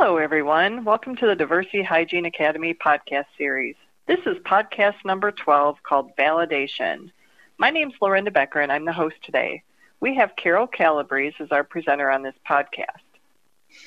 Hello, everyone. Welcome to the Diversey Hygiene Academy podcast series. This is podcast number 12 called Validation. My name is Lorinda Becker, and I'm the host today. We have Carol Calabrese as our presenter on this podcast.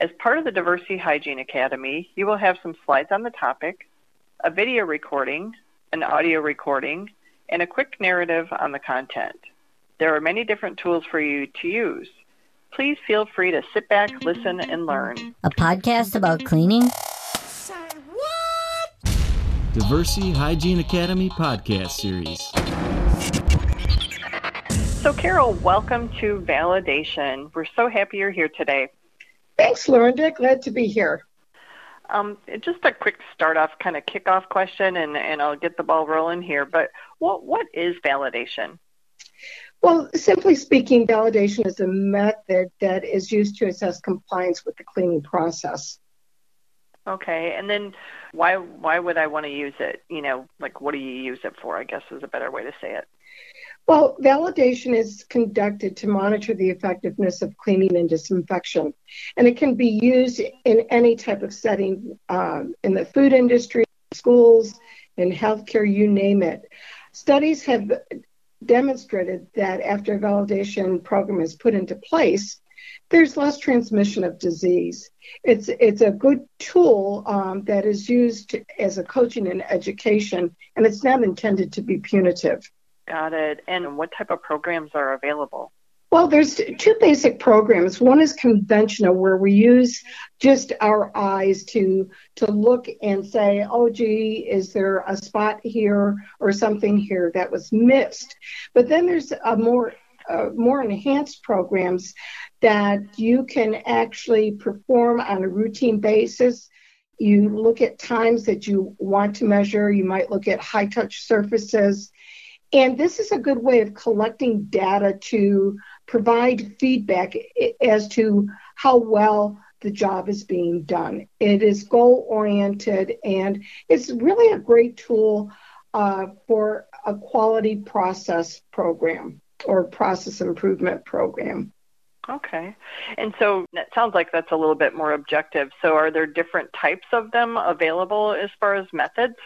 As part of the Diversey Hygiene Academy, you will have some slides on the topic, a video recording, an audio recording, and a quick narrative on the content. There are many different tools for you to use. Please feel free to sit back, listen, and learn. A podcast about cleaning? Say what? Diversey Hygiene Academy podcast series. So, Carol, welcome to Validation. We're so happy you're here today. Thanks, Lorinda. Glad to be here. Um, just a quick start off kind of kickoff question, and, and I'll get the ball rolling here. But what, what is validation? Well, simply speaking, validation is a method that is used to assess compliance with the cleaning process. Okay, and then why why would I want to use it? You know, like what do you use it for? I guess is a better way to say it. Well, validation is conducted to monitor the effectiveness of cleaning and disinfection, and it can be used in any type of setting um, in the food industry, schools, in healthcare, you name it. Studies have demonstrated that after a validation program is put into place, there's less transmission of disease. It's it's a good tool um, that is used as a coaching and education, and it's not intended to be punitive. Got it. And what type of programs are available? Well, there's two basic programs. One is conventional, where we use just our eyes to to look and say, "Oh, gee, is there a spot here or something here that was missed?" But then there's a more uh, more enhanced programs that you can actually perform on a routine basis. You look at times that you want to measure. You might look at high touch surfaces. And this is a good way of collecting data to provide feedback as to how well the job is being done. It is goal oriented and it's really a great tool uh, for a quality process program or process improvement program. Okay. And so it sounds like that's a little bit more objective. So are there different types of them available as far as methods?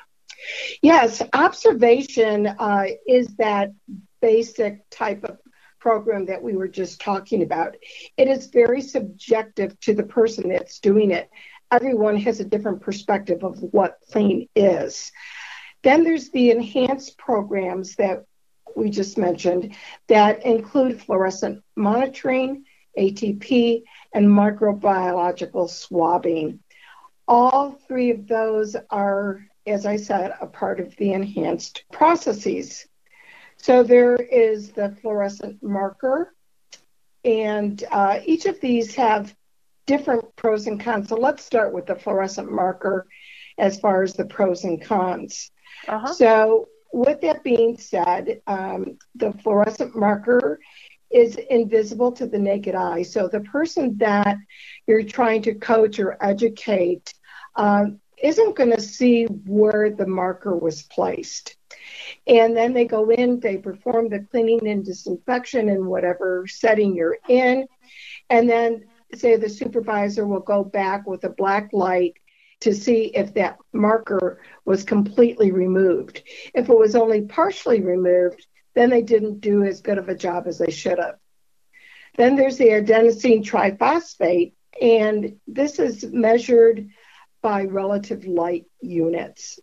Yes, observation uh, is that basic type of program that we were just talking about. It is very subjective to the person that's doing it. Everyone has a different perspective of what clean is. Then there's the enhanced programs that we just mentioned that include fluorescent monitoring, ATP, and microbiological swabbing. All three of those are, as I said, a part of the enhanced processes. So there is the fluorescent marker, and uh, each of these have different pros and cons. So let's start with the fluorescent marker as far as the pros and cons. Uh-huh. So, with that being said, um, the fluorescent marker is invisible to the naked eye. So, the person that you're trying to coach or educate um, isn't going to see where the marker was placed. And then they go in, they perform the cleaning and disinfection in whatever setting you're in. And then, say, the supervisor will go back with a black light to see if that marker was completely removed. If it was only partially removed, then they didn't do as good of a job as they should have. Then there's the adenosine triphosphate, and this is measured by relative light units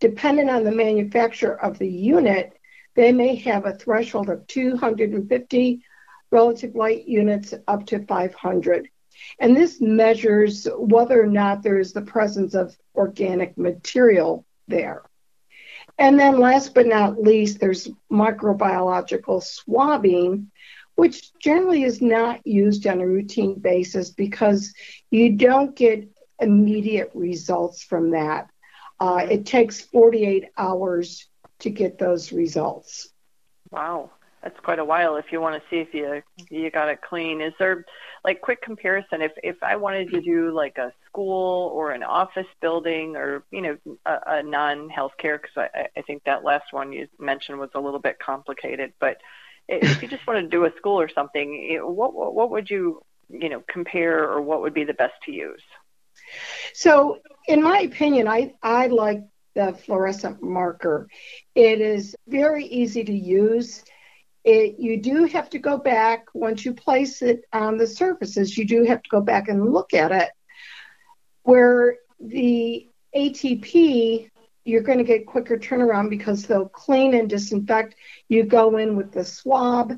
depending on the manufacturer of the unit, they may have a threshold of 250 relative light units up to 500. And this measures whether or not there is the presence of organic material there. And then last but not least, there's microbiological swabbing, which generally is not used on a routine basis because you don't get immediate results from that. Uh, it takes 48 hours to get those results. Wow, that's quite a while if you want to see if you you got it clean. Is there like quick comparison if if I wanted to do like a school or an office building or you know a, a non healthcare because I, I think that last one you mentioned was a little bit complicated, but if you just want to do a school or something, what what would you you know compare or what would be the best to use? So, in my opinion, I, I like the fluorescent marker. It is very easy to use. It, you do have to go back once you place it on the surfaces, you do have to go back and look at it. Where the ATP, you're going to get quicker turnaround because they'll clean and disinfect. You go in with the swab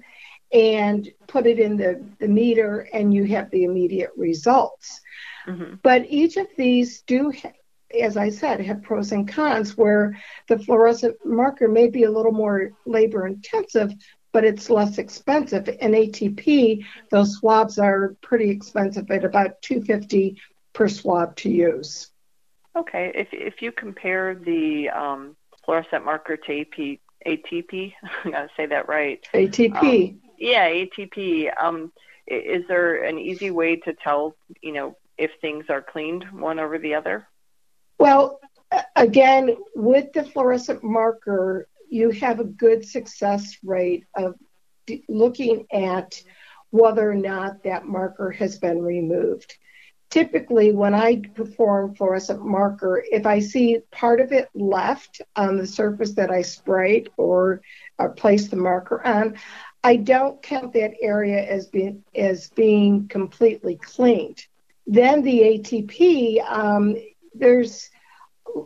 and put it in the, the meter, and you have the immediate results. Mm-hmm. But each of these do, as I said, have pros and cons where the fluorescent marker may be a little more labor intensive, but it's less expensive. In ATP, those swabs are pretty expensive at about 250 per swab to use. Okay, if if you compare the um, fluorescent marker to AP, ATP, I gotta say that right. ATP. Um, yeah, ATP. Um, is there an easy way to tell, you know, if things are cleaned one over the other? Well, again, with the fluorescent marker, you have a good success rate of looking at whether or not that marker has been removed. Typically, when I perform fluorescent marker, if I see part of it left on the surface that I sprayed or, or placed the marker on, I don't count that area as being as being completely cleaned. Then the ATP, um, there's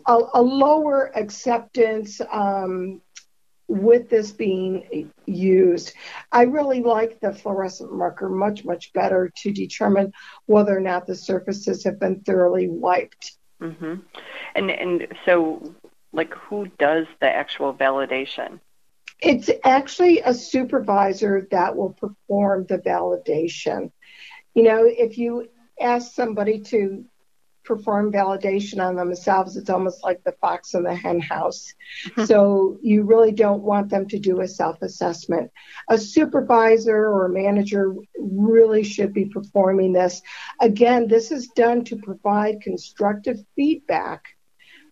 a, a, lower acceptance um, with this being used. I really like the fluorescent marker much, much better to determine whether or not the surfaces have been thoroughly wiped. Mm-hmm. And and so, like, who does the actual validation? It's actually a supervisor that will perform the validation. You know, if you ask somebody to perform validation on themselves, it's almost like the fox in the hen house. Mm-hmm. so you really don't want them to do a self assessment. A supervisor or a manager really should be performing this. Again, this is done to provide constructive feedback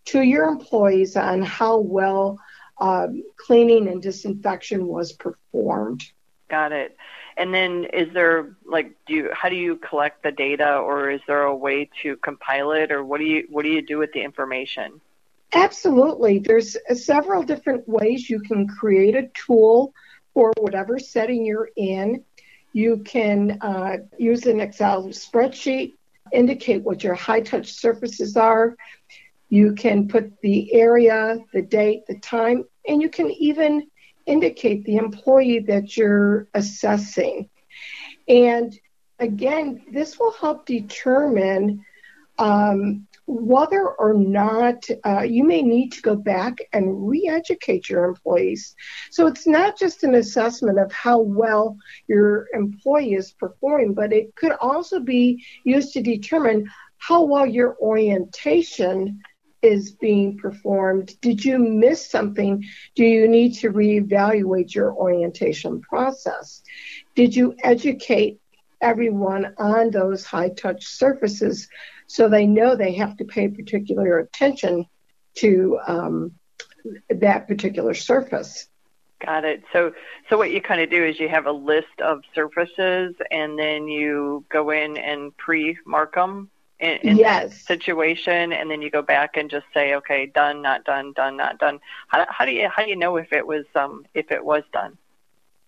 to your employees on how well um, cleaning and disinfection was performed. Got it. And then is there like do you how do you collect the data or is there a way to compile it or what do you what do you do with the information? Absolutely. There's several different ways you can create a tool for whatever setting you're in. You can uh, use an Excel spreadsheet, indicate what your high touch surfaces are. You can put the area, the date, the time, and you can even indicate the employee that you're assessing. And again, this will help determine um, whether or not uh, you may need to go back and re educate your employees. So it's not just an assessment of how well your employee is performing, but it could also be used to determine how well your orientation is being performed? Did you miss something? Do you need to reevaluate your orientation process? Did you educate everyone on those high touch surfaces so they know they have to pay particular attention to um, that particular surface? Got it. So, so what you kind of do is you have a list of surfaces, and then you go in and pre-mark them in, in yes. that situation, and then you go back and just say, okay, done, not done, done, not done. How, how do you how do you know if it was um if it was done?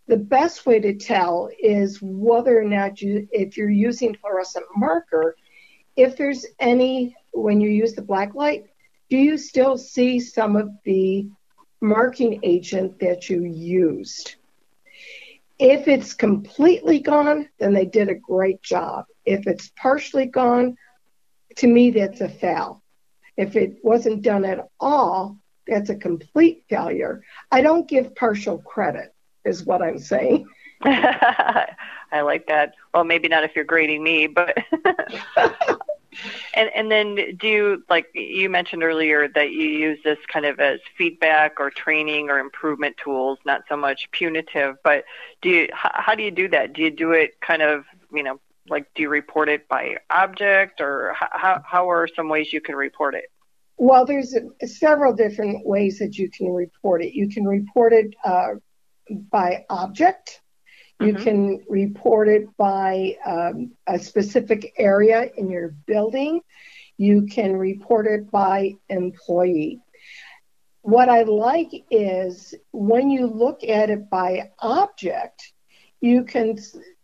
The best way to tell is whether or not you if you're using fluorescent marker, if there's any when you use the black light, do you still see some of the marking agent that you used? If it's completely gone, then they did a great job. If it's partially gone, to me, that's a fail. If it wasn't done at all, that's a complete failure. I don't give partial credit, is what I'm saying. I like that. Well, maybe not if you're grading me, but. and and then do you like you mentioned earlier that you use this kind of as feedback or training or improvement tools, not so much punitive. But do you how, how do you do that? Do you do it kind of you know like do you report it by object or how, how are some ways you can report it well there's several different ways that you can report it you can report it uh, by object You mm-hmm. can report it by um, a specific area in your building. You can report it by employee. What I like is when you look at it by object, you can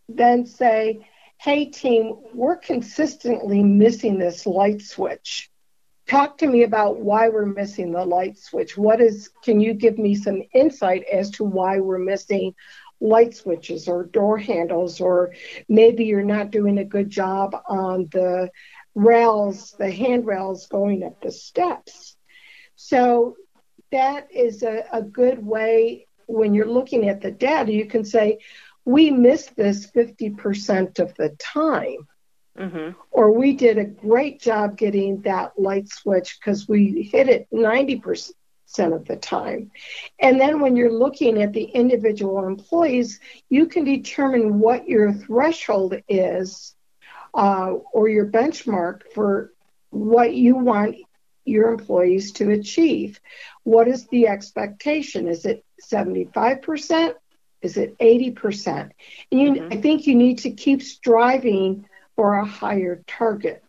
then say, hey, team, we're consistently missing this light switch. Talk to me about why we're missing the light switch. What is, can you give me some insight as to why we're missing light switches or door handles, or maybe you're not doing a good job on the rails, the handrails going up the steps. So that is a, a good way when you're looking at the data, you can say, we missed this 50% of the time. Mm-hmm. Or we did a great job getting that light switch because we hit it 90% of the time. And then when you're looking at the individual employees, you can determine what your threshold is uh, or your benchmark for what you want your employees to achieve. What is the expectation? Is it 75%? Is it 80%? And you, mm-hmm. I think you need to keep striving for a higher target.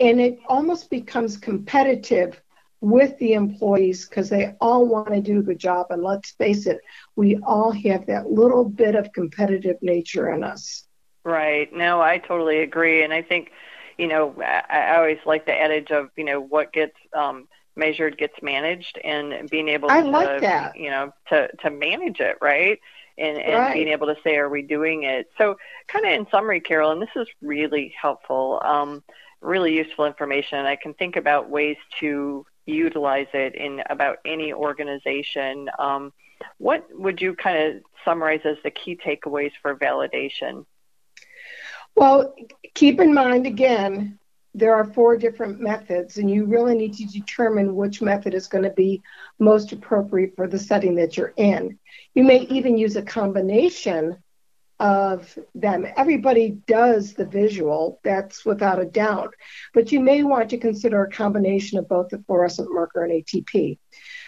And it almost becomes competitive with the employees because they all want to do a good job. And let's face it, we all have that little bit of competitive nature in us. Right. No, I totally agree. And I think, you know, I, I always like the adage of, you know, what gets um, measured gets managed and being able I to, like that. you know, to, to manage it, right? And, and right. being able to say, are we doing it? So, kind of in summary, Carol, and this is really helpful, um, really useful information. I can think about ways to utilize it in about any organization. Um, what would you kind of summarize as the key takeaways for validation? Well, keep in mind again, there are four different methods, and you really need to determine which method is going to be most appropriate for the setting that you're in. You may even use a combination of them. Everybody does the visual, that's without a doubt, but you may want to consider a combination of both the fluorescent marker and ATP.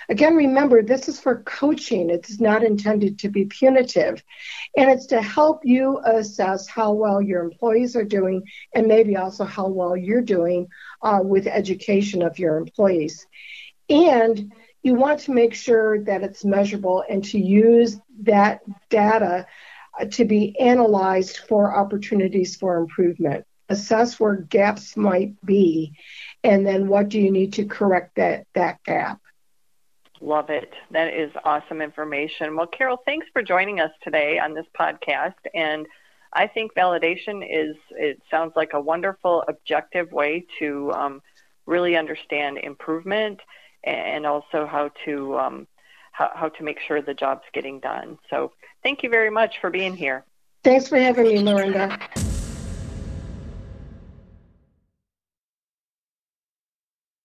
Again, remember, this is for coaching. It's not intended to be punitive. And it's to help you assess how well your employees are doing and maybe also how well you're doing uh, with education of your employees. And you want to make sure that it's measurable and to use that data uh, to be analyzed for opportunities for improvement. Assess where gaps might be, and then what do you need to correct that, that gap. Love it. That is awesome information. Well, Carol, thanks for joining us today on this podcast. And I think validation is, it sounds like a wonderful, objective way to um, really understand improvement and also how to, um, how, to make sure the job's getting done. So thank you very much for being here. Thanks for having me, Lorinda.